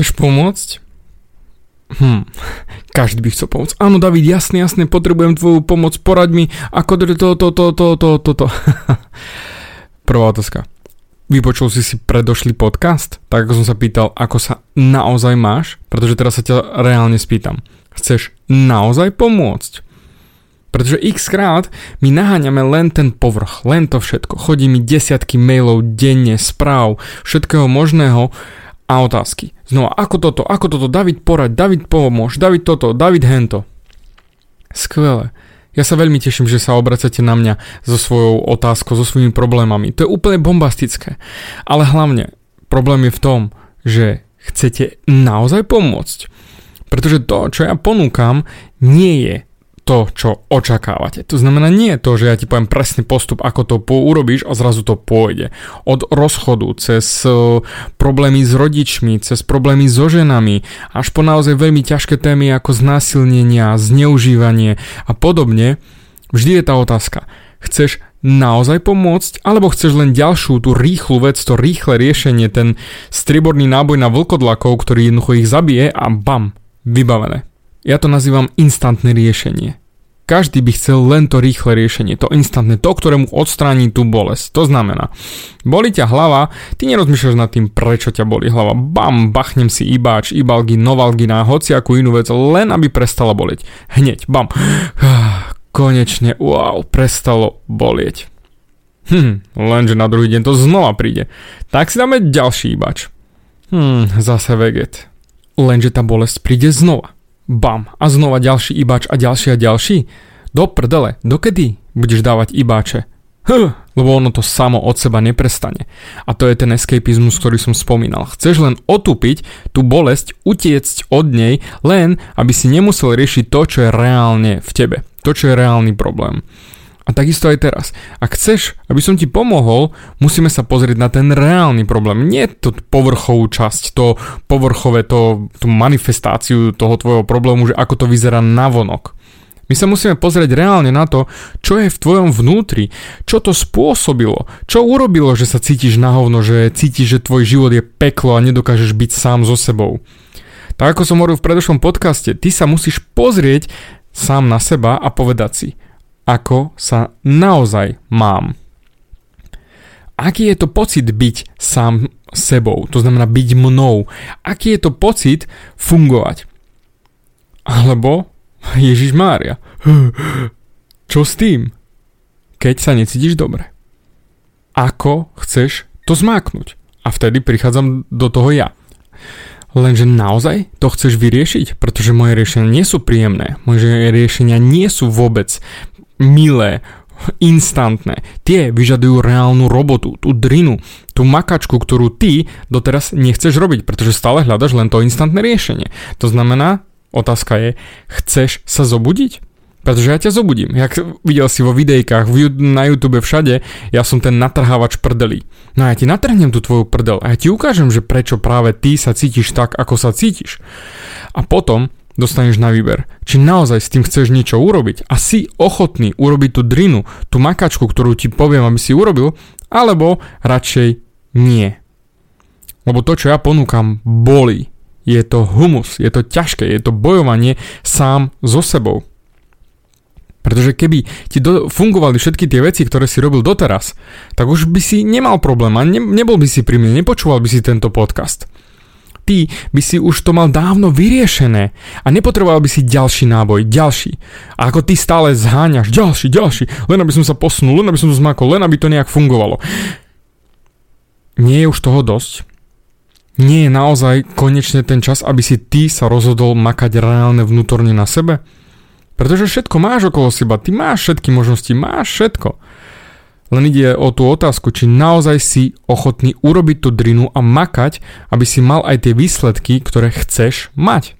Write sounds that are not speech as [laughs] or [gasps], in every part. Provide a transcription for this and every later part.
Chceš pomôcť? Hm, každý by chcel pomôcť. Áno, David, jasne, jasne, potrebujem tvoju pomoc, poraď mi, ako to, to, to, to, to, to, to, to. [laughs] Prvá otázka. Vypočul si si predošlý podcast? Tak ako som sa pýtal, ako sa naozaj máš? Pretože teraz sa ťa reálne spýtam. Chceš naozaj pomôcť? Pretože x krát my naháňame len ten povrch, len to všetko. Chodí mi desiatky mailov denne, správ, všetkého možného a otázky. Znova, ako toto, ako toto, David poraď, David pomôž, David toto, David hento. Skvelé. Ja sa veľmi teším, že sa obracate na mňa so svojou otázkou, so svojimi problémami. To je úplne bombastické. Ale hlavne, problém je v tom, že chcete naozaj pomôcť. Pretože to, čo ja ponúkam, nie je to, čo očakávate. To znamená nie to, že ja ti poviem presný postup, ako to urobíš a zrazu to pôjde. Od rozchodu, cez e, problémy s rodičmi, cez problémy so ženami, až po naozaj veľmi ťažké témy ako znásilnenia, zneužívanie a podobne, vždy je tá otázka. Chceš naozaj pomôcť, alebo chceš len ďalšiu tú rýchlu vec, to rýchle riešenie, ten striborný náboj na vlkodlakov, ktorý jednoducho ich zabije a bam, vybavené. Ja to nazývam instantné riešenie. Každý by chcel len to rýchle riešenie, to instantné, to, ktoré mu odstráni tú bolesť. To znamená, boli ťa hlava, ty nerozmýšľaš nad tým, prečo ťa boli hlava. Bam, bachnem si ibáč, ibalgy, novalgina, hociakú inú vec, len aby prestala boleť. Hneď, bam. [sighs] Konečne, wow, prestalo bolieť. Hm, lenže na druhý deň to znova príde. Tak si dáme ďalší ibač. Hm, zase veget. Lenže tá bolesť príde znova. Bam. A znova ďalší ibač a ďalší a ďalší. Do prdele, dokedy budeš dávať ibáče? Hm, lebo ono to samo od seba neprestane. A to je ten escapizmus, ktorý som spomínal. Chceš len otupiť tú bolesť, utiecť od nej, len aby si nemusel riešiť to, čo je reálne v tebe. To, čo je reálny problém. A takisto aj teraz. Ak chceš, aby som ti pomohol, musíme sa pozrieť na ten reálny problém. Nie tú povrchovú časť, to povrchové, to, tú manifestáciu toho tvojho problému, že ako to vyzerá na vonok. My sa musíme pozrieť reálne na to, čo je v tvojom vnútri, čo to spôsobilo, čo urobilo, že sa cítiš na hovno, že cítiš, že tvoj život je peklo a nedokážeš byť sám so sebou. Tak ako som hovoril v predošlom podcaste, ty sa musíš pozrieť sám na seba a povedať si, ako sa naozaj mám. Aký je to pocit byť sám sebou, to znamená byť mnou. Aký je to pocit fungovať. Alebo, Ježiš Mária, [gasps] čo s tým, keď sa necítiš dobre? Ako chceš to zmáknuť? A vtedy prichádzam do toho ja. Lenže naozaj to chceš vyriešiť? Pretože moje riešenia nie sú príjemné. Moje riešenia nie sú vôbec milé, instantné. Tie vyžadujú reálnu robotu, tú drinu, tú makačku, ktorú ty doteraz nechceš robiť, pretože stále hľadaš len to instantné riešenie. To znamená, otázka je, chceš sa zobudiť? Pretože ja ťa zobudím. Jak videl si vo videjkách, na YouTube všade, ja som ten natrhávač prdelí. No a ja ti natrhnem tú tvoju prdel a ja ti ukážem, že prečo práve ty sa cítiš tak, ako sa cítiš. A potom dostaneš na výber. Či naozaj s tým chceš niečo urobiť a si ochotný urobiť tú drinu, tú makačku, ktorú ti poviem, aby si urobil, alebo radšej nie. Lebo to, čo ja ponúkam, boli. Je to humus, je to ťažké, je to bojovanie sám so sebou. Pretože keby ti do, fungovali všetky tie veci, ktoré si robil doteraz, tak už by si nemal problém a ne, nebol by si pri mne, nepočúval by si tento podcast ty by si už to mal dávno vyriešené a nepotreboval by si ďalší náboj, ďalší. A ako ty stále zháňaš, ďalší, ďalší, len aby som sa posunul, len aby som to zmakol, len aby to nejak fungovalo. Nie je už toho dosť? Nie je naozaj konečne ten čas, aby si ty sa rozhodol makať reálne vnútorne na sebe? Pretože všetko máš okolo seba, ty máš všetky možnosti, máš všetko. Len ide o tú otázku, či naozaj si ochotný urobiť tú drinu a makať, aby si mal aj tie výsledky, ktoré chceš mať.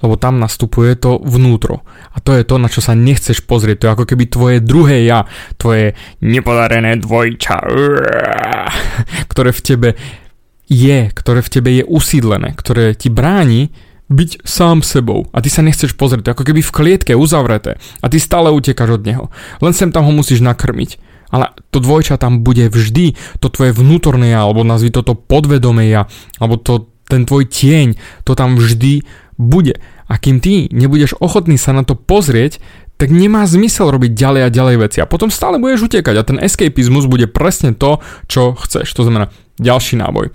Lebo tam nastupuje to vnútro. A to je to, na čo sa nechceš pozrieť. To je ako keby tvoje druhé ja, tvoje nepodarené dvojča, [laughs] ktoré v tebe je, ktoré v tebe je usídlené, ktoré ti bráni byť sám sebou a ty sa nechceš pozrieť, ako keby v klietke uzavreté a ty stále utekáš od neho. Len sem tam ho musíš nakrmiť. Ale to dvojča tam bude vždy, to tvoje vnútorné ja, alebo nazvi toto podvedomé ja, alebo to, ten tvoj tieň, to tam vždy bude. A kým ty nebudeš ochotný sa na to pozrieť, tak nemá zmysel robiť ďalej a ďalej veci. A potom stále budeš utekať a ten escapizmus bude presne to, čo chceš. To znamená ďalší náboj,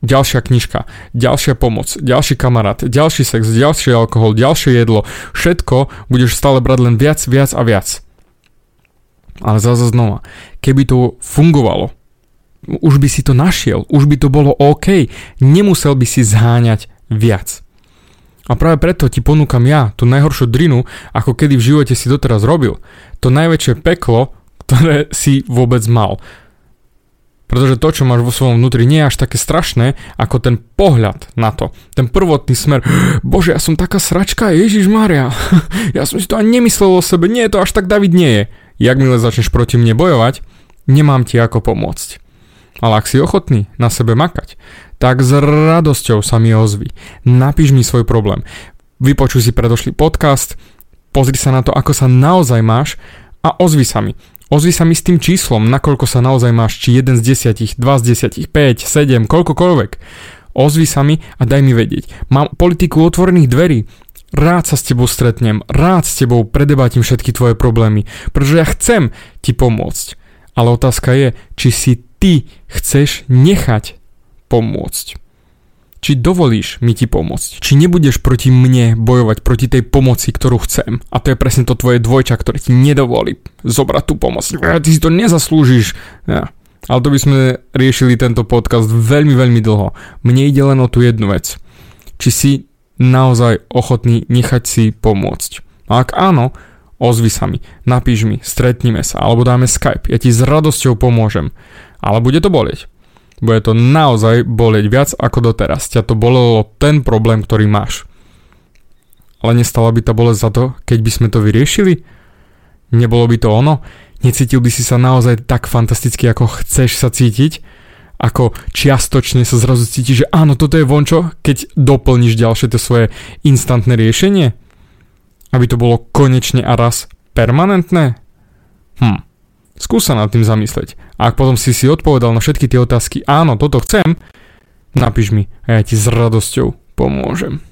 ďalšia knižka, ďalšia pomoc, ďalší kamarát, ďalší sex, ďalší alkohol, ďalšie jedlo. Všetko budeš stále brať len viac, viac a viac. Ale zase znova, keby to fungovalo, už by si to našiel, už by to bolo OK, nemusel by si zháňať viac. A práve preto ti ponúkam ja tú najhoršiu drinu, ako kedy v živote si doteraz robil. To najväčšie peklo, ktoré si vôbec mal. Pretože to, čo máš vo svojom vnútri, nie je až také strašné, ako ten pohľad na to. Ten prvotný smer, bože, ja som taká sračka, Ježiš Maria, [laughs] ja som si to ani nemyslel o sebe, nie to až tak David nie je jak milé začneš proti mne bojovať, nemám ti ako pomôcť. Ale ak si ochotný na sebe makať, tak s radosťou sa mi ozvi. Napíš mi svoj problém. Vypočuj si predošlý podcast, pozri sa na to, ako sa naozaj máš a ozvi sa mi. Ozvi sa mi s tým číslom, nakoľko sa naozaj máš, či 1 z 10, 2 z 10, 5, 7, koľkokoľvek. Ozvi sa mi a daj mi vedieť. Mám politiku otvorených dverí. Rád sa s tebou stretnem, rád s tebou predebátim všetky tvoje problémy, pretože ja chcem ti pomôcť. Ale otázka je, či si ty chceš nechať pomôcť. Či dovolíš mi ti pomôcť. Či nebudeš proti mne bojovať proti tej pomoci, ktorú chcem. A to je presne to tvoje dvojča, ktoré ti nedovolí zobrať tú pomoc. Ty si to nezaslúžiš. Ja. Ale to by sme riešili tento podcast veľmi, veľmi dlho. Mne ide len o tú jednu vec. Či si naozaj ochotný nechať si pomôcť. A ak áno, ozvi sa mi, napíš mi, stretnime sa, alebo dáme Skype, ja ti s radosťou pomôžem. Ale bude to bolieť. Bude to naozaj bolieť viac ako doteraz. Ťa to bolelo ten problém, ktorý máš. Ale nestala by tá bolesť za to, keď by sme to vyriešili? Nebolo by to ono? Necítil by si sa naozaj tak fantasticky, ako chceš sa cítiť? ako čiastočne sa zrazu cíti, že áno, toto je vončo, keď doplníš ďalšie to svoje instantné riešenie? Aby to bolo konečne a raz permanentné? Hm. Skús sa nad tým zamysleť. A ak potom si si odpovedal na všetky tie otázky, áno, toto chcem, napíš mi a ja ti s radosťou pomôžem.